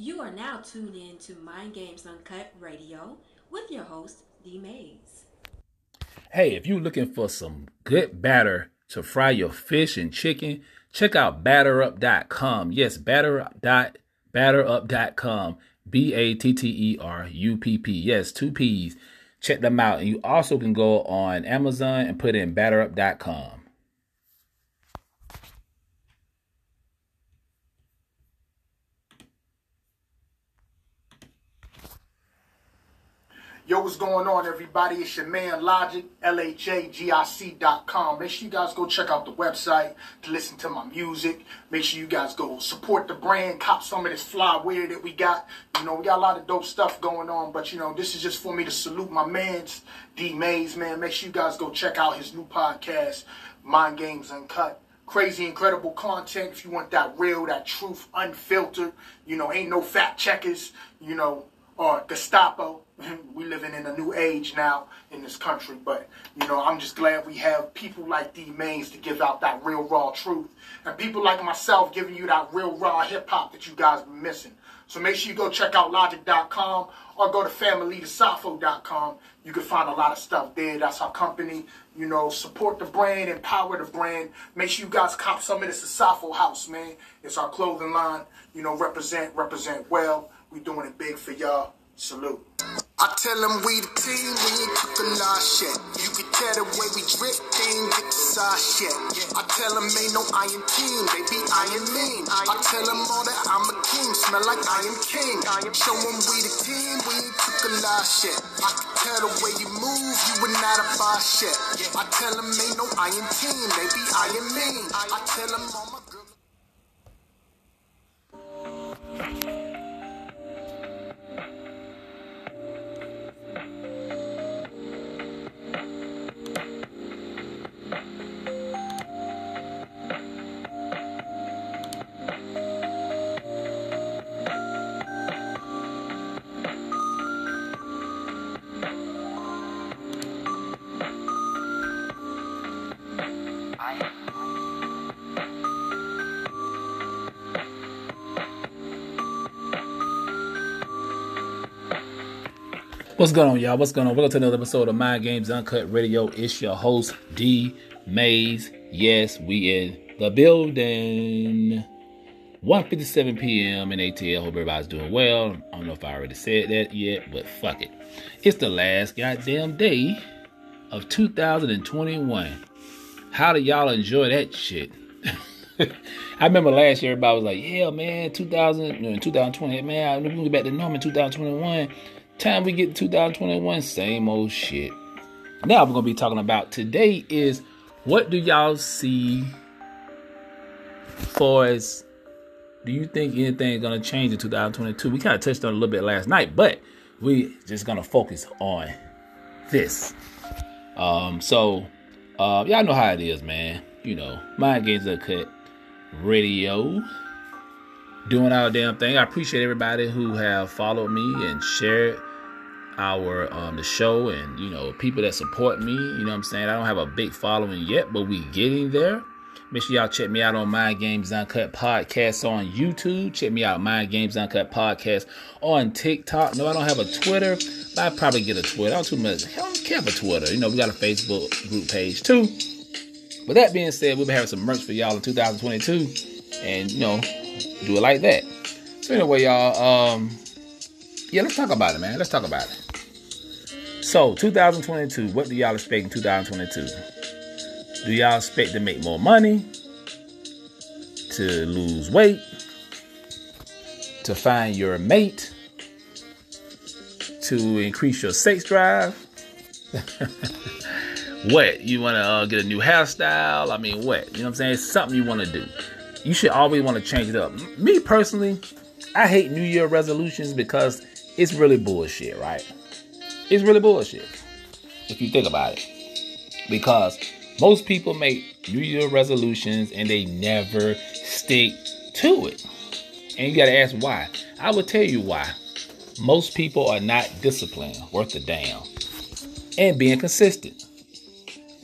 You are now tuned in to Mind Games Uncut Radio with your host, D Mayes. Hey, if you're looking for some good batter to fry your fish and chicken, check out batterup.com. Yes, batter.batterup.com. B A T T E R U P P. Yes, two P's. Check them out. And you also can go on Amazon and put in batterup.com. Yo, what's going on, everybody? It's your man Logic, L-H-A-G-I-C.com. Make sure you guys go check out the website to listen to my music. Make sure you guys go support the brand, cop some of this fly wear that we got. You know, we got a lot of dope stuff going on, but you know, this is just for me to salute my mans, D Mayes, man. Make sure you guys go check out his new podcast, Mind Games Uncut crazy, incredible content. If you want that real, that truth, unfiltered, you know, ain't no fact checkers, you know, or Gestapo. We living in a new age now in this country, but you know, I'm just glad we have people like D Mains to give out that real raw truth, and people like myself giving you that real raw hip hop that you guys been missing. So make sure you go check out logic.com or go to familydesafo.com. You can find a lot of stuff there. That's our company. You know, support the brand, empower the brand. Make sure you guys cop some of this Asafo house, man. It's our clothing line. You know, represent, represent well. We doing it big for y'all. Salute. I tell them we the team, we ain't a lot shit. You can tell the way we drip, they ain't get the side shit. I tell them ain't no iron team, they be iron mean. I tell them all that I'm a king, smell like I am king. Show them we the team, we ain't a lot shit. I can tell the way you move, you would not buy shit. I tell them ain't no iron team, they be iron mean. I tell them all my What's going on, y'all? What's going on? Welcome to another episode of Mind Games Uncut Radio. It's your host, D Mayes. Yes, we in the building. 1.57 p.m. in ATL. Hope everybody's doing well. I don't know if I already said that yet, but fuck it. It's the last goddamn day of 2021. How do y'all enjoy that shit? I remember last year everybody was like, yeah, man, 2000, no, 2020, man, I'm gonna get back to normal in 2021. Time we get 2021, same old shit. Now we're gonna be talking about today is what do y'all see for as do you think anything's gonna change in 2022? We kind of touched on a little bit last night, but we just gonna focus on this. Um, so uh, y'all know how it is, man. You know, Mind Games Uncut Radio doing our damn thing. I appreciate everybody who have followed me and shared our um the show and you know people that support me. You know I'm saying? I don't have a big following yet, but we getting there. Make sure y'all check me out on Mind Games Uncut Podcast on YouTube. Check me out, Mind Games Uncut Podcast on TikTok. No, I don't have a Twitter. But I probably get a Twitter. I don't too much. I don't care for Twitter. You know, we got a Facebook group page too. With that being said, we'll be having some merch for y'all in 2022. And, you know, do it like that. So anyway, y'all, um, yeah, let's talk about it, man. Let's talk about it. So, 2022, what do y'all expect in 2022? Do y'all expect to make more money? To lose weight? To find your mate? To increase your sex drive? what? You want to uh, get a new hairstyle? I mean, what? You know what I'm saying? It's something you want to do. You should always want to change it up. Me personally, I hate New Year resolutions because it's really bullshit, right? It's really bullshit if you think about it. Because most people make New Year resolutions and they never stick to it. And you got to ask why. I will tell you why. Most people are not disciplined, worth a damn, and being consistent.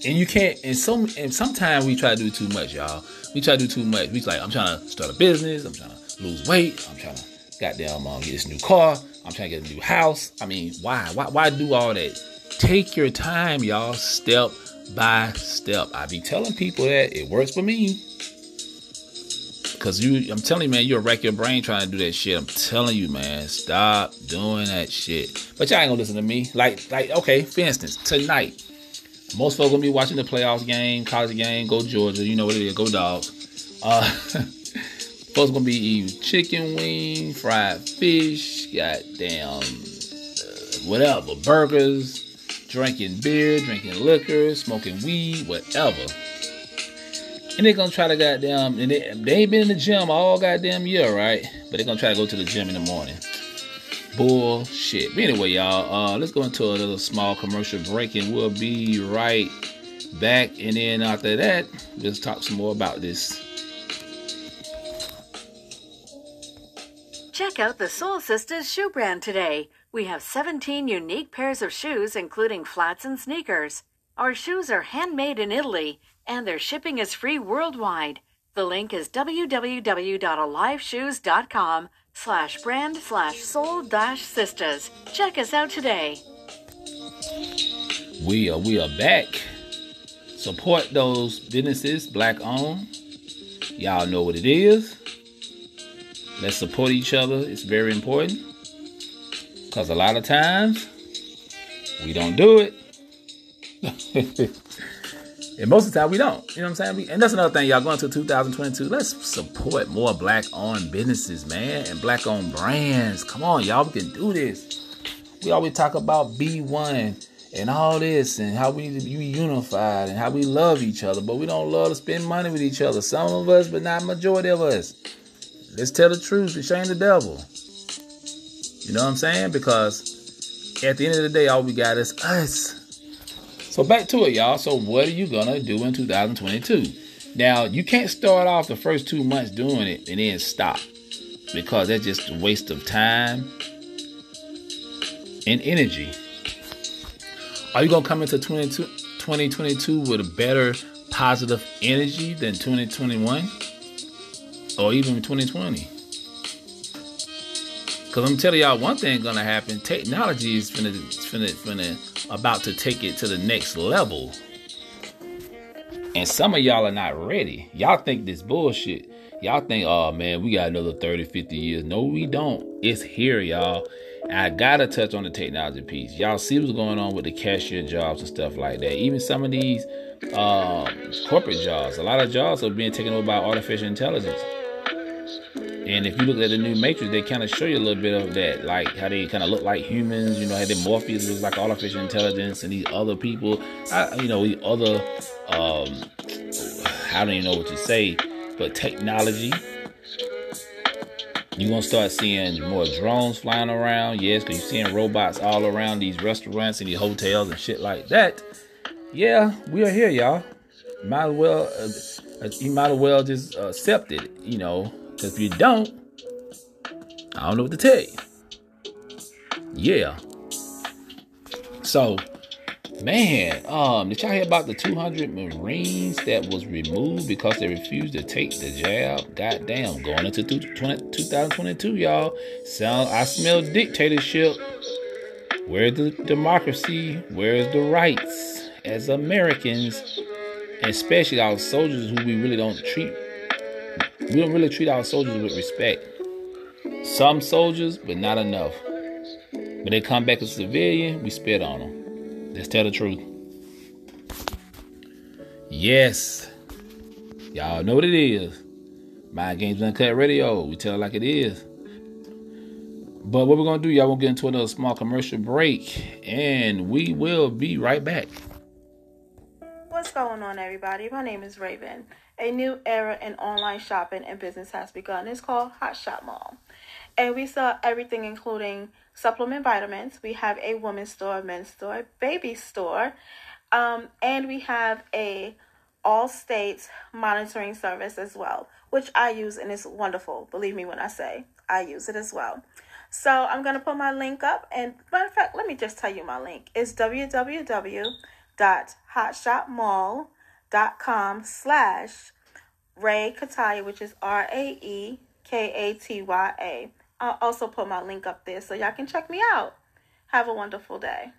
And you can't. And some. And sometimes we try to do too much, y'all. We try to do too much. We like, I'm trying to start a business. I'm trying to lose weight. I'm trying to Goddamn, um, get this new car. I'm trying to get a new house. I mean, why? Why? Why do all that? Take your time, y'all. Step by step. I be telling people that it works for me. Cause you, I'm telling you, man, you'll wreck your brain trying to do that shit. I'm telling you, man, stop doing that shit. But y'all ain't gonna listen to me. Like, like, okay, for instance, tonight, most folks gonna be watching the playoffs game, college game, go Georgia. You know what it is, go dogs. Uh, folks gonna be eating chicken wing, fried fish, goddamn, uh, whatever, burgers, drinking beer, drinking liquor, smoking weed, whatever. And they're gonna try to goddamn, and they, they ain't been in the gym all goddamn year, right? But they're gonna try to go to the gym in the morning. Bullshit. But anyway, y'all, uh, let's go into a little small commercial break and we'll be right back. And then after that, let's talk some more about this. Check out the Soul Sisters shoe brand today. We have 17 unique pairs of shoes, including flats and sneakers. Our shoes are handmade in Italy, and their shipping is free worldwide. The link is www.aliveshoes.com slash brand slash soul dash sisters. Check us out today. We are we are back. Support those businesses, black owned. Y'all know what it is. Let's support each other. It's very important. Cause a lot of times we don't do it. and most of the time we don't. You know what I'm saying? And that's another thing, y'all going to 2022. Let's support more black owned businesses, man, and black owned brands. Come on, y'all, we can do this. We always talk about B1 and all this and how we need to be unified and how we love each other, but we don't love to spend money with each other. Some of us, but not majority of us. Let's tell the truth and shame the devil. You know what I'm saying? Because at the end of the day, all we got is us. So back to it, y'all. So what are you gonna do in 2022? Now you can't start off the first two months doing it and then stop because that's just a waste of time and energy. Are you gonna come into 2022 with a better positive energy than 2021 or even 2020? Cause I'm telling y'all one thing gonna happen. Technology is finna, finna, finna about to take it to the next level. And some of y'all are not ready. Y'all think this bullshit. Y'all think, oh man, we got another 30, 50 years. No, we don't. It's here, y'all. I gotta touch on the technology piece. Y'all see what's going on with the cashier jobs and stuff like that. Even some of these um, corporate jobs. A lot of jobs are being taken over by artificial intelligence. And if you look at the new Matrix, they kind of show you a little bit of that, like how they kind of look like humans. You know, how they Morpheus looks like artificial intelligence, and these other people, I, you know, these other, um, I don't even know what to say, but technology. You're gonna start seeing more drones flying around, yes, because you're seeing robots all around these restaurants and these hotels and shit like that. Yeah, we are here, y'all. Might as well, uh, you might as well just uh, accept it, you know if you don't, I don't know what to tell you. Yeah. So, man, um, did y'all hear about the 200 Marines that was removed because they refused to take the jab? Goddamn, going into 2022, y'all. Sound, I smell dictatorship. Where's the democracy? Where's the rights as Americans, especially our soldiers who we really don't treat we don't really treat our soldiers with respect. Some soldiers, but not enough. When they come back as civilian, we spit on them. Let's tell the truth. Yes. Y'all know what it is. Mind Games Uncut Radio. We tell it like it is. But what we're going to do, y'all, we'll get into another small commercial break. And we will be right back. What's going on, everybody? My name is Raven. A new era in online shopping and business has begun. It's called Hot Shop Mall. And we sell everything, including supplement vitamins. We have a women's store, men's store, baby store. Um, and we have a all states monitoring service as well, which I use and it's wonderful. Believe me when I say I use it as well. So I'm gonna put my link up and matter of fact, let me just tell you my link. It's www.hotshopmall.com dot com slash Ray Kataya, which is R A E K A T Y A. I'll also put my link up there so y'all can check me out. Have a wonderful day.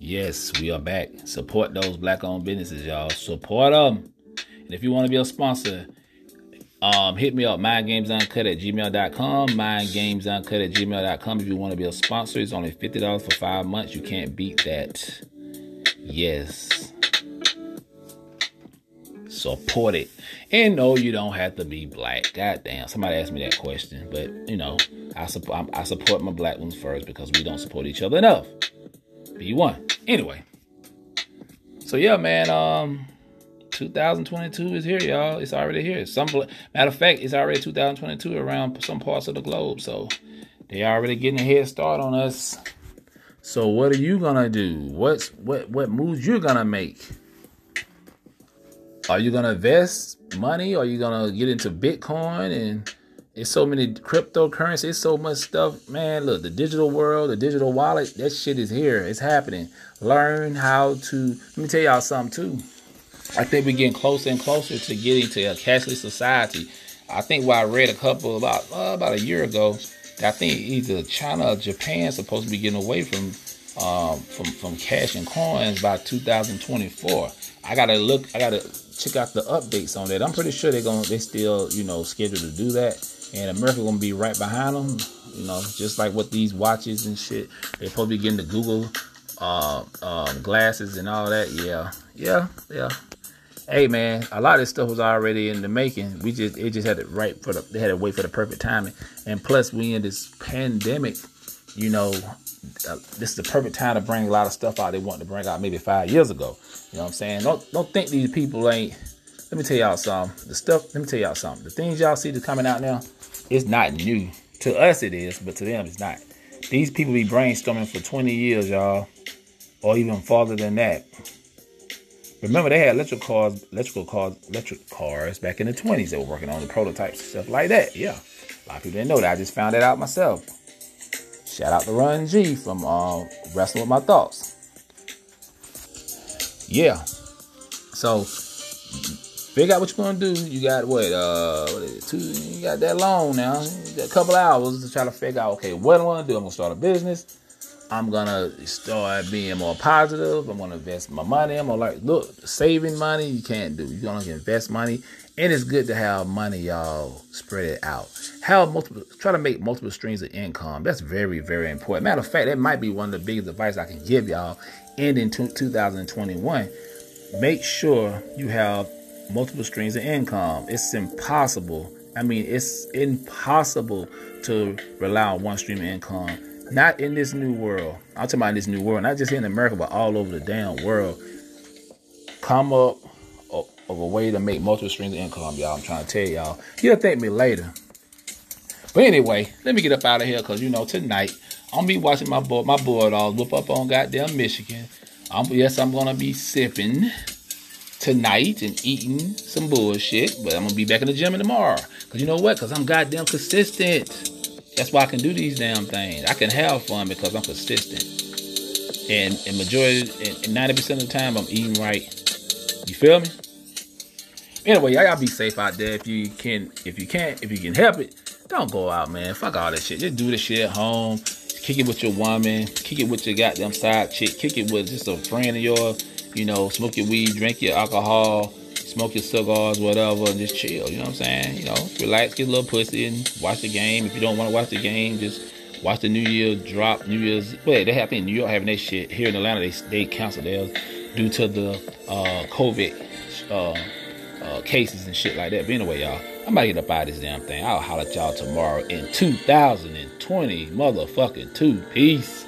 Yes, we are back. Support those black owned businesses, y'all. Support them. And if you want to be a sponsor, um, hit me up, mindgamesuncut at gmail.com, mindgamesuncut at gmail.com. If you want to be a sponsor, it's only $50 for five months. You can't beat that. Yes. Support it. And no, you don't have to be black. God damn. Somebody asked me that question. But, you know, I support I support my black ones first because we don't support each other enough. Be one. Anyway. So yeah, man, um 2022 is here, y'all. It's already here. Some matter of fact, it's already 2022 around some parts of the globe. So they already getting a head start on us. So what are you gonna do? What's what what moves you're gonna make? Are you gonna invest money? Are you gonna get into Bitcoin and it's so many cryptocurrencies, it's so much stuff. Man, look, the digital world, the digital wallet, that shit is here. It's happening. Learn how to let me tell y'all something too. I think we're getting closer and closer to getting to a cashless society. I think what I read a couple about uh, about a year ago, I think either China or Japan supposed to be getting away from um, from from cash and coins by 2024. I gotta look. I gotta check out the updates on that. I'm pretty sure they're gonna they still you know scheduled to do that, and America gonna be right behind them. You know, just like with these watches and shit, to be getting the Google uh, um, glasses and all that. Yeah, yeah, yeah hey man, a lot of this stuff was already in the making. We just it just had to right for the they had to wait for the perfect timing. And plus we in this pandemic, you know, uh, this is the perfect time to bring a lot of stuff out they wanted to bring out maybe five years ago. You know what I'm saying? Don't don't think these people ain't let me tell y'all something. The stuff, let me tell y'all something. The things y'all see that's coming out now, it's not new. To us it is, but to them it's not. These people be brainstorming for 20 years, y'all. Or even farther than that. Remember, they had electric cars, electrical cars, electric cars back in the 20s. They were working on the prototypes, and stuff like that. Yeah, a lot of people didn't know that. I just found that out myself. Shout out to Run G from uh, Wrestling with My Thoughts. Yeah. So figure out what you're gonna do. You got what? Uh, what is it? Two. You got that long now. A couple hours to try to figure out. Okay, what I'm gonna do? I'm gonna start a business. I'm gonna start being more positive. I'm gonna invest my money. I'm gonna like look saving money. You can't do. You're gonna invest money, and it's good to have money, y'all. Spread it out. Have multiple. Try to make multiple streams of income. That's very, very important. Matter of fact, that might be one of the biggest advice I can give y'all. And in 2021, make sure you have multiple streams of income. It's impossible. I mean, it's impossible to rely on one stream of income not in this new world. I'm talking about in this new world, not just here in America, but all over the damn world. Come up of a way to make multiple streams of income, y'all. I'm trying to tell y'all. You'll thank me later. But anyway, let me get up out of here because you know tonight I'm be watching my boy, my Bulldogs whoop up on goddamn Michigan. I'm, yes, I'm gonna be sipping tonight and eating some bullshit, but I'm gonna be back in the gym tomorrow. Cause you know what? Cause I'm goddamn consistent. That's why I can do these damn things. I can have fun because I'm consistent. And and majority and 90% of the time I'm eating right. You feel me? Anyway, y'all gotta be safe out there if you can if you can't if you can help it. Don't go out, man. Fuck all that shit. Just do the shit at home. Kick it with your woman. Kick it with your goddamn side chick. Kick it with just a friend of yours. You know, smoke your weed, drink your alcohol smoke your cigars, whatever, and just chill. You know what I'm saying? You know, relax, get a little pussy, and watch the game. If you don't want to watch the game, just watch the New Year drop. New Year's, wait, they have in New York having that shit. Here in Atlanta, they they canceled theirs due to the uh, COVID uh, uh, cases and shit like that. But anyway, y'all, I'm about to get up out of this damn thing. I'll holler at y'all tomorrow in 2020, motherfucking two. Peace.